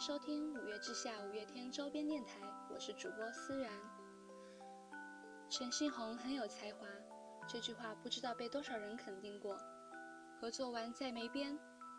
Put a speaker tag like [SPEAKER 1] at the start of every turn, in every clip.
[SPEAKER 1] 收听五月之下五月天周边电台，我是主播思然。陈星红很有才华，这句话不知道被多少人肯定过。合作完《在梅边》，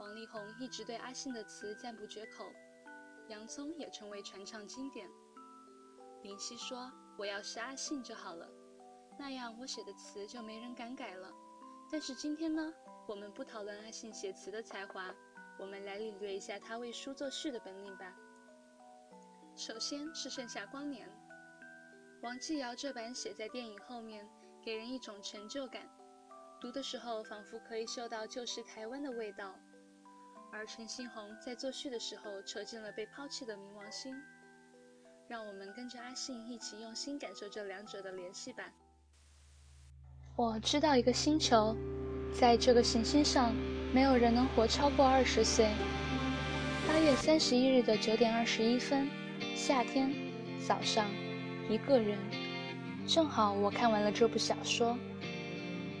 [SPEAKER 1] 王力宏一直对阿信的词赞不绝口，洋葱也成为传唱经典。林夕说：“我要是阿信就好了，那样我写的词就没人敢改了。”但是今天呢，我们不讨论阿信写词的才华。我们来领略一下他为书作序的本领吧。首先是《盛夏光年》，王继尧这版写在电影后面，给人一种成就感，读的时候仿佛可以嗅到旧时台湾的味道。而陈星红在作序的时候扯进了被抛弃的冥王星，让我们跟着阿信一起用心感受这两者的联系吧。我知道一个星球，在这个行星上。没有人能活超过二十岁。八月三十一日的九点二十一分，夏天早上，一个人，正好我看完了这部小说。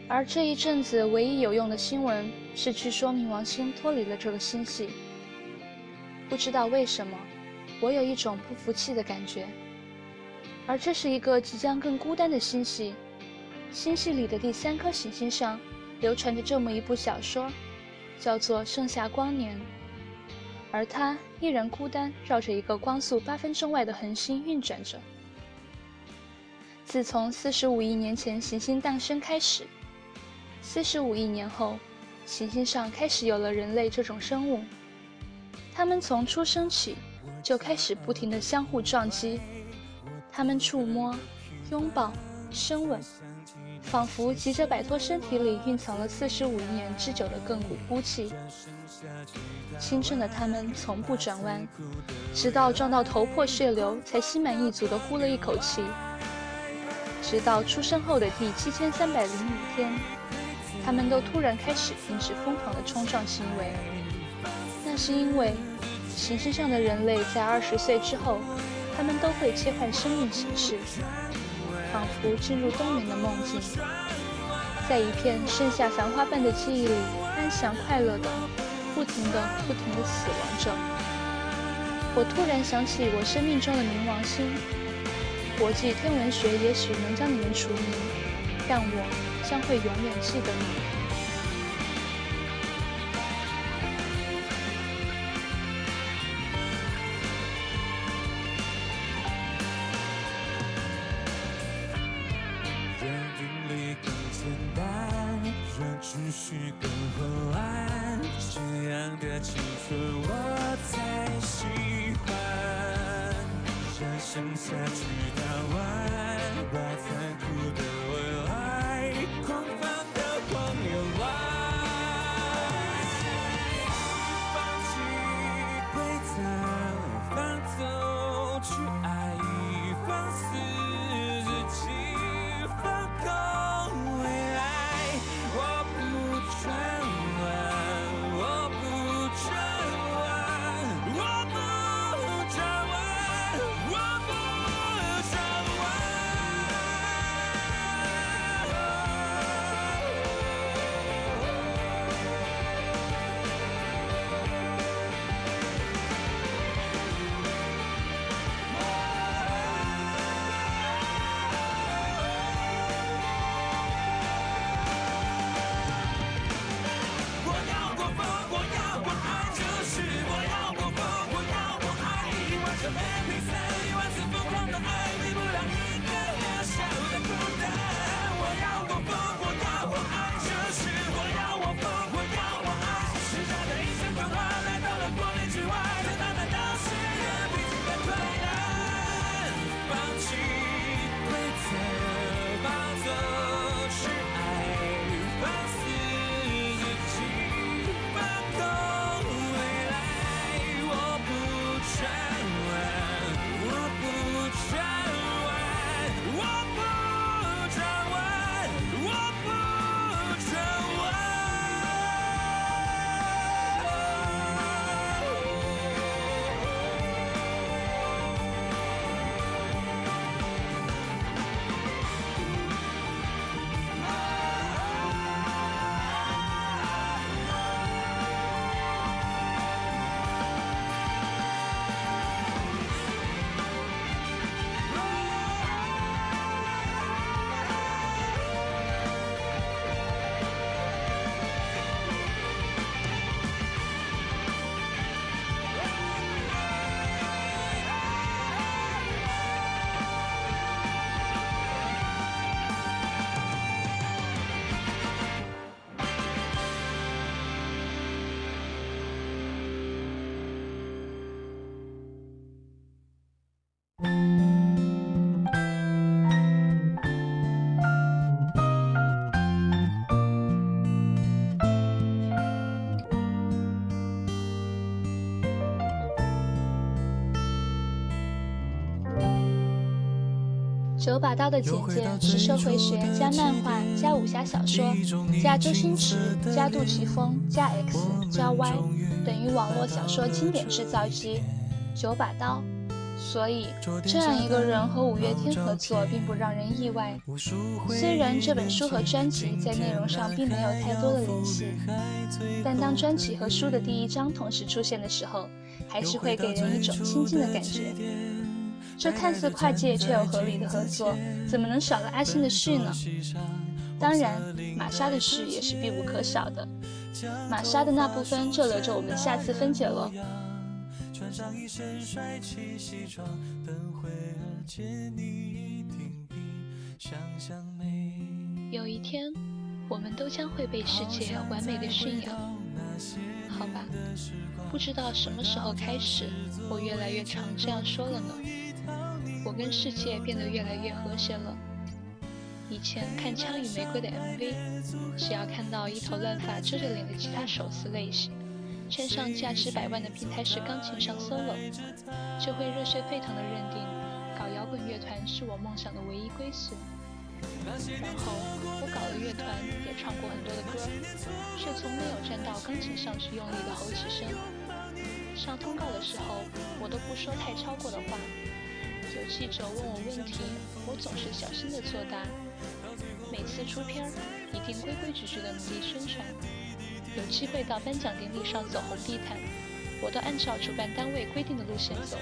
[SPEAKER 1] 而这一阵子唯一有用的新闻是，据说冥王星脱离了这个星系。不知道为什么，我有一种不服气的感觉。而这是一个即将更孤单的星系，星系里的第三颗行星上，流传着这么一部小说。叫做《盛夏光年》，而它依然孤单，绕着一个光速八分钟外的恒星运转着。自从四十五亿年前行星诞生开始，四十五亿年后，行星上开始有了人类这种生物。他们从出生起就开始不停地相互撞击，他们触摸、拥抱、深吻。仿佛急着摆脱身体里蕴藏了四十五年之久的亘古孤气。清澈的他们从不转弯，直到撞到头破血流，才心满意足地呼了一口气。直到出生后的第七千三百零五天，他们都突然开始停止疯狂的冲撞行为。那是因为行星上的人类在二十岁之后，他们都会切换生命形式。仿佛进入冬眠的梦境，在一片盛夏繁花般的记忆里，安详快乐的，不停的、不停的死亡着。我突然想起我生命中的冥王星，国际天文学也许能将你们除名，但我将会永远记得你。剩下直到完。九把刀的简介是社会学加漫画加武侠小说加周星驰加杜琪峰加 X 加 Y 等于网络小说经典制造机。九把刀。所以，这样一个人和五月天合作并不让人意外。虽然这本书和专辑在内容上并没有太多的联系，但当专辑和书的第一章同时出现的时候，还是会给人一种亲近的感觉。这看似跨界却又合理的合作，怎么能少了阿信的序呢？当然，玛莎的序也是必不可少的。玛莎的那部分就留着我们下次分解喽。穿上一身帅气西装，等会儿见你一定比想象美。有一天，我们都将会被世界完美的驯养。好吧，不知道什么时候开始，我越来越常这样说了呢。我跟世界变得越来越和谐了。以前看《枪与玫瑰》的 MV，只要看到一头乱发遮着脸的吉他手撕类型。穿上价值百万的平台式钢琴上 solo，就会热血沸腾的认定搞摇滚乐团是我梦想的唯一归宿。然后我搞了乐团，也唱过很多的歌，却从没有站到钢琴上去用力的吼几声。上通告的时候，我都不说太超过的话。有记者问我问题，我总是小心的作答。每次出片儿，一定规规矩矩的努力宣传。有机会到颁奖典礼上走红地毯，我都按照主办单位规定的路线走。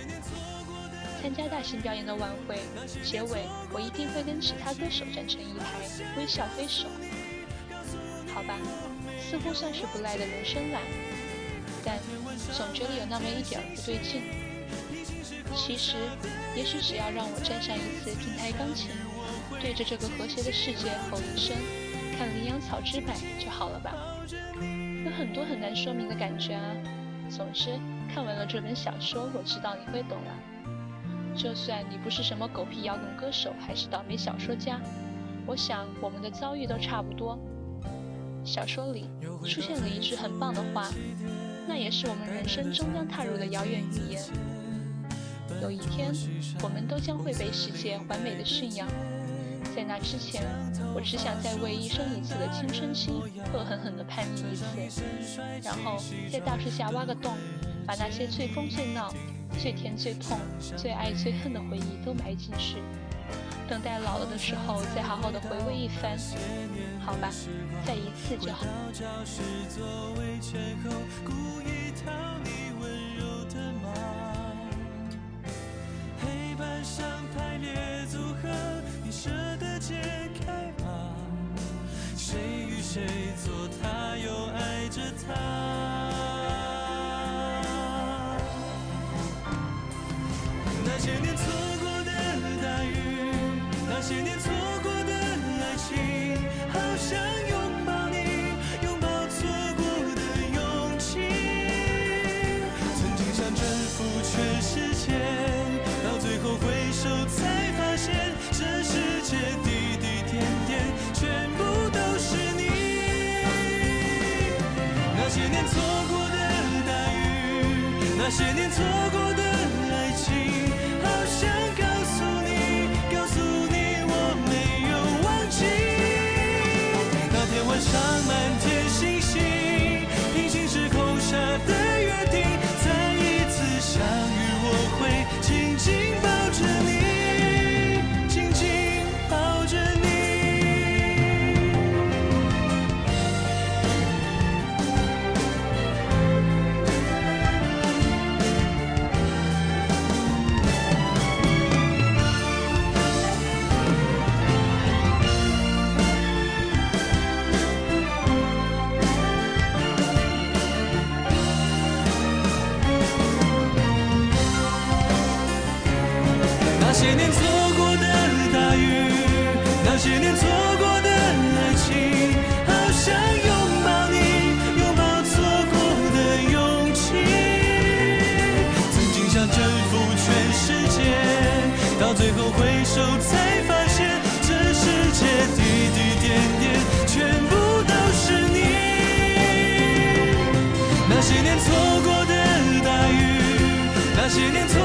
[SPEAKER 1] 参加大型表演的晚会，结尾我一定会跟其他歌手站成一排，微笑挥手。好吧，似乎算是不赖的人生啦，但总觉得有那么一点不对劲。其实，也许只要让我站上一次平台钢琴，对着这个和谐的世界吼一声“看羚羊草之柏”就好了吧。有很多很难说明的感觉啊。总之，看完了这本小说，我知道你会懂了。就算你不是什么狗屁摇滚歌手，还是倒霉小说家，我想我们的遭遇都差不多。小说里出现了一句很棒的话，那也是我们人生终将踏入的遥远预言。有一天，我们都将会被世界完美的驯养。在那之前，我只想再为一生一次的青春期恶狠狠地叛逆一次，然后在大树下挖个洞，把那些最疯最闹、最甜最痛、最爱最恨的回忆都埋进去，等待老了的时候再好好的回味一番。好吧，再一次就好。像排列组合，你舍得解开吗？谁与谁做，他又爱着他。那些年错过的大雨，那些年错过的爱情。些年错才发现，这世界滴滴点点，全部都是你。那些年错过的大雨，那些年错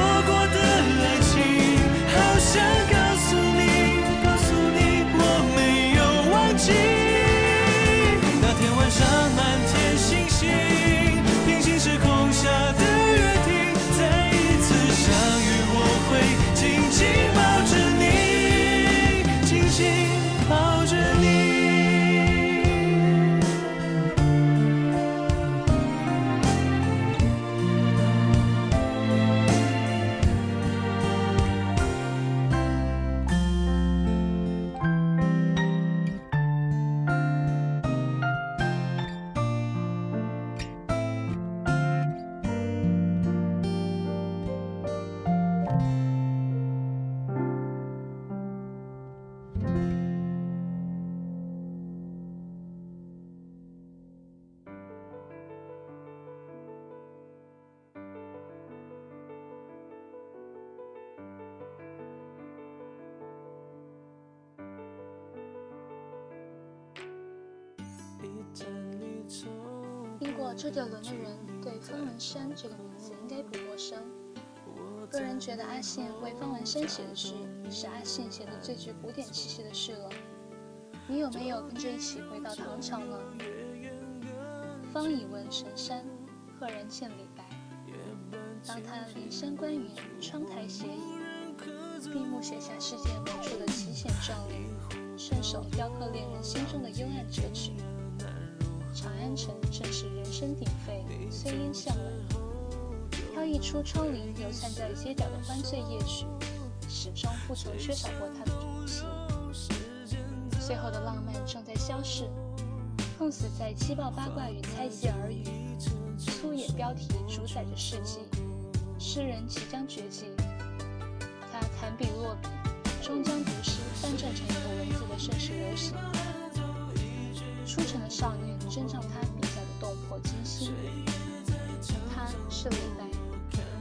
[SPEAKER 1] 过周杰伦的人对方文山这个名字应该不陌生。个人觉得阿信为方文山写的诗，是阿信写的最具古典气息的诗了。你有没有跟着一起回到唐朝呢？方以问神山，赫然见李白。当他临山观云，窗台斜倚，闭目写下世间某处的奇险壮丽，顺手雕刻恋人心中的幽暗折曲。长安城正是人声鼎沸，炊烟向晚。飘逸出窗棂，流散在街角的欢醉夜曲，始终不曾缺少过他的足迹。最后的浪漫正在消逝，碰死在七报八卦与猜忌耳语。粗野标题主宰着世纪，诗人即将绝迹。他弹笔落笔，终将读诗翻转成一个文字的盛世流行。出尘的少年，珍藏他笔下的动魄惊心。他是李白。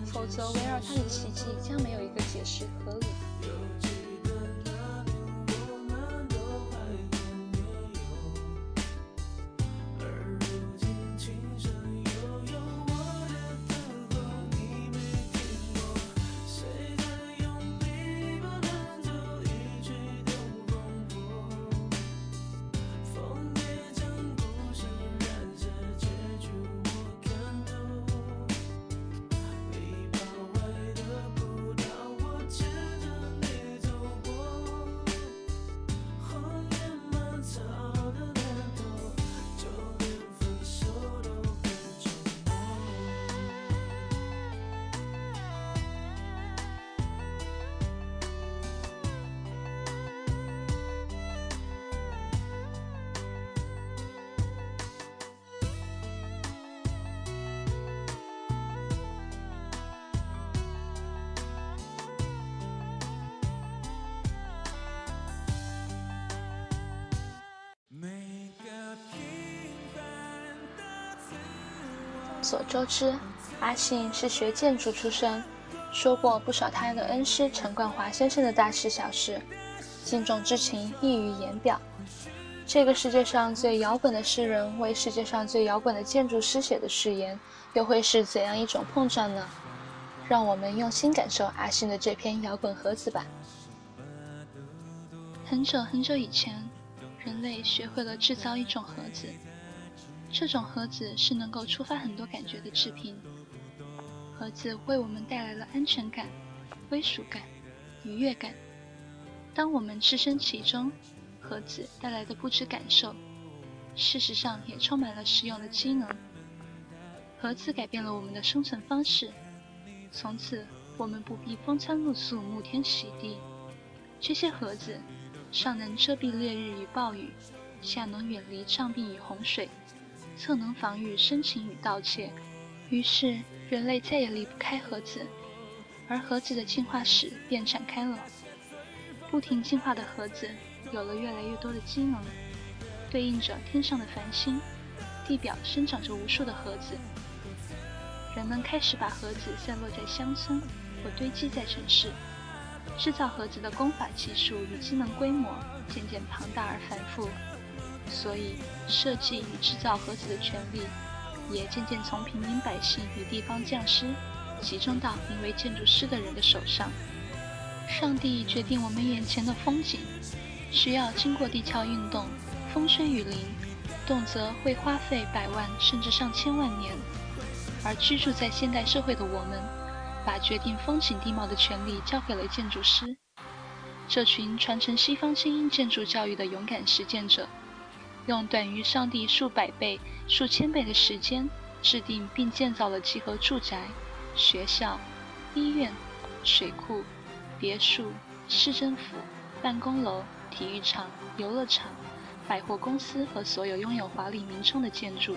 [SPEAKER 1] 否则，围绕他的奇迹将没有一个解释合理。所周知，阿信是学建筑出身，说过不少他的恩师陈冠华先生的大事小事，敬重之情溢于言表。这个世界上最摇滚的诗人为世界上最摇滚的建筑师写的誓言，又会是怎样一种碰撞呢？让我们用心感受阿信的这篇摇滚盒子吧。很久很久以前，人类学会了制造一种盒子。这种盒子是能够触发很多感觉的制品。盒子为我们带来了安全感、归属感、愉悦感。当我们置身其中，盒子带来的不止感受，事实上也充满了实用的机能。盒子改变了我们的生存方式，从此我们不必风餐露宿、沐天洗地。这些盒子上能遮蔽烈日与暴雨，下能远离障壁与洪水。测能防御深情与盗窃，于是人类再也离不开盒子，而盒子的进化史便展开了。不停进化的盒子有了越来越多的机能，对应着天上的繁星，地表生长着无数的盒子。人们开始把盒子散落在乡村或堆积在城市，制造盒子的工法技术与机能规模渐渐庞大而繁复。所以，设计与制造盒子的权利，也渐渐从平民百姓与地方匠师，集中到名为建筑师的人的手上。上帝决定我们眼前的风景，需要经过地壳运动、风吹雨淋，动辄会花费百万甚至上千万年。而居住在现代社会的我们，把决定风景地貌的权利交给了建筑师。这群传承西方精英建筑教育的勇敢实践者，用短于上帝数百倍、数千倍的时间，制定并建造了集合住宅、学校、医院、水库、别墅、市政府、办公楼、体育场、游乐场、百货公司和所有拥有华丽名称的建筑。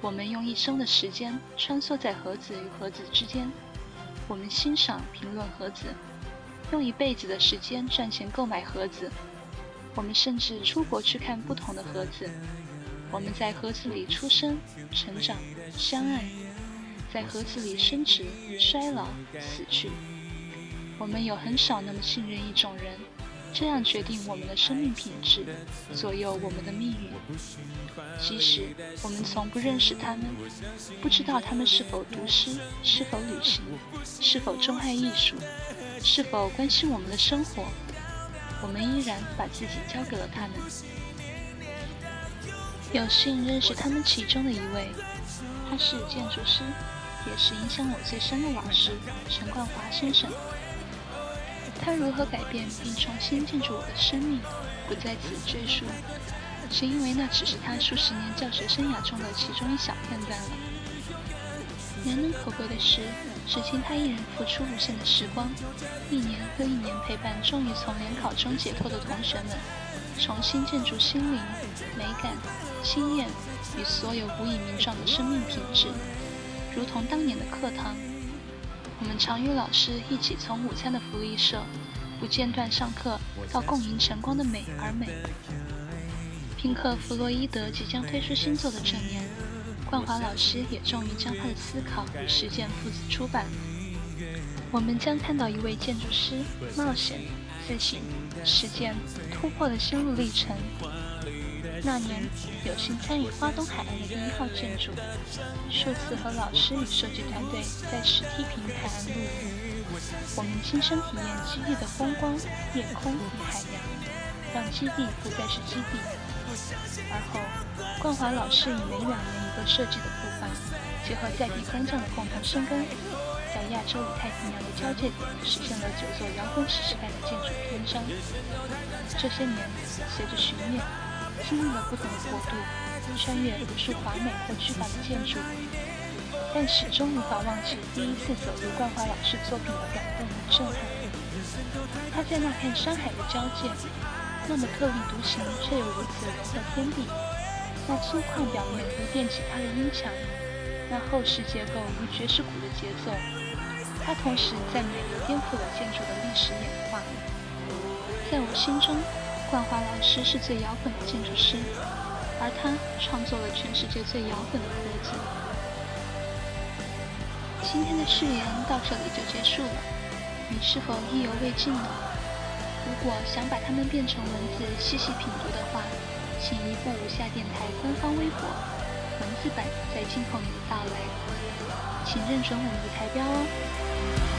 [SPEAKER 1] 我们用一生的时间穿梭在盒子与盒子之间，我们欣赏、评论盒子，用一辈子的时间赚钱购买盒子。我们甚至出国去看不同的盒子。我们在盒子里出生、成长、相爱，在盒子里升值、衰老、死去。我们有很少那么信任一种人。这样决定我们的生命品质，左右我们的命运。即使我们从不认识他们，不知道他们是否读诗，是否旅行，是否钟爱艺术，是否关心我们的生活，我们依然把自己交给了他们。有幸认识他们其中的一位，他是建筑师，也是影响我最深的老师陈冠华先生。他如何改变并重新建筑我的生命，不在此赘述，是因为那只是他数十年教学生涯中的其中一小片段了。难能可贵的是，至今他一人付出无限的时光，一年又一年陪伴终于从联考中解脱的同学们，重新建筑心灵、美感、经验与所有无以名状的生命品质，如同当年的课堂。我们常与老师一起从午餐的福利社不间断上课，到共迎晨光的美而美。平克·弗洛伊德即将推出新作的这年，冠华老师也终于将他的思考与实践父子出版。我们将看到一位建筑师冒险、自省、实践、突破的心路历程。那年，有幸参与花东海岸的第一号建筑，数次和老师与设计团队在石梯平台录影，我们亲身体验基地的风光、夜空与海洋，让基地不再是基地。而后，冠华老师以每两年和设计的步伐，结合在地工匠的共同深耕，在亚洲与太平洋的交界点实现了九座摇滚史时代的建筑篇章。这些年，随着巡演。经历了不同的国度，穿越无数华美或巨大的建筑，但始终无法忘记第一次走入冠华老师作品的感动与震撼。他在那片山海的交界，那么特立独行却又如此融合天地。那粗犷表面电吉他的音墙，那厚实结构与爵士鼓的节奏。他同时在美国颠覆了建筑的历史演化。在我心中。冠华老师是最摇滚的建筑师，而他创作了全世界最摇滚的盒子。今天的誓言到这里就结束了，你是否意犹未尽呢？如果想把它们变成文字细细品读的话，请移步无下电台官方微博，字版在今后你的到来，请认准我们的台标哦。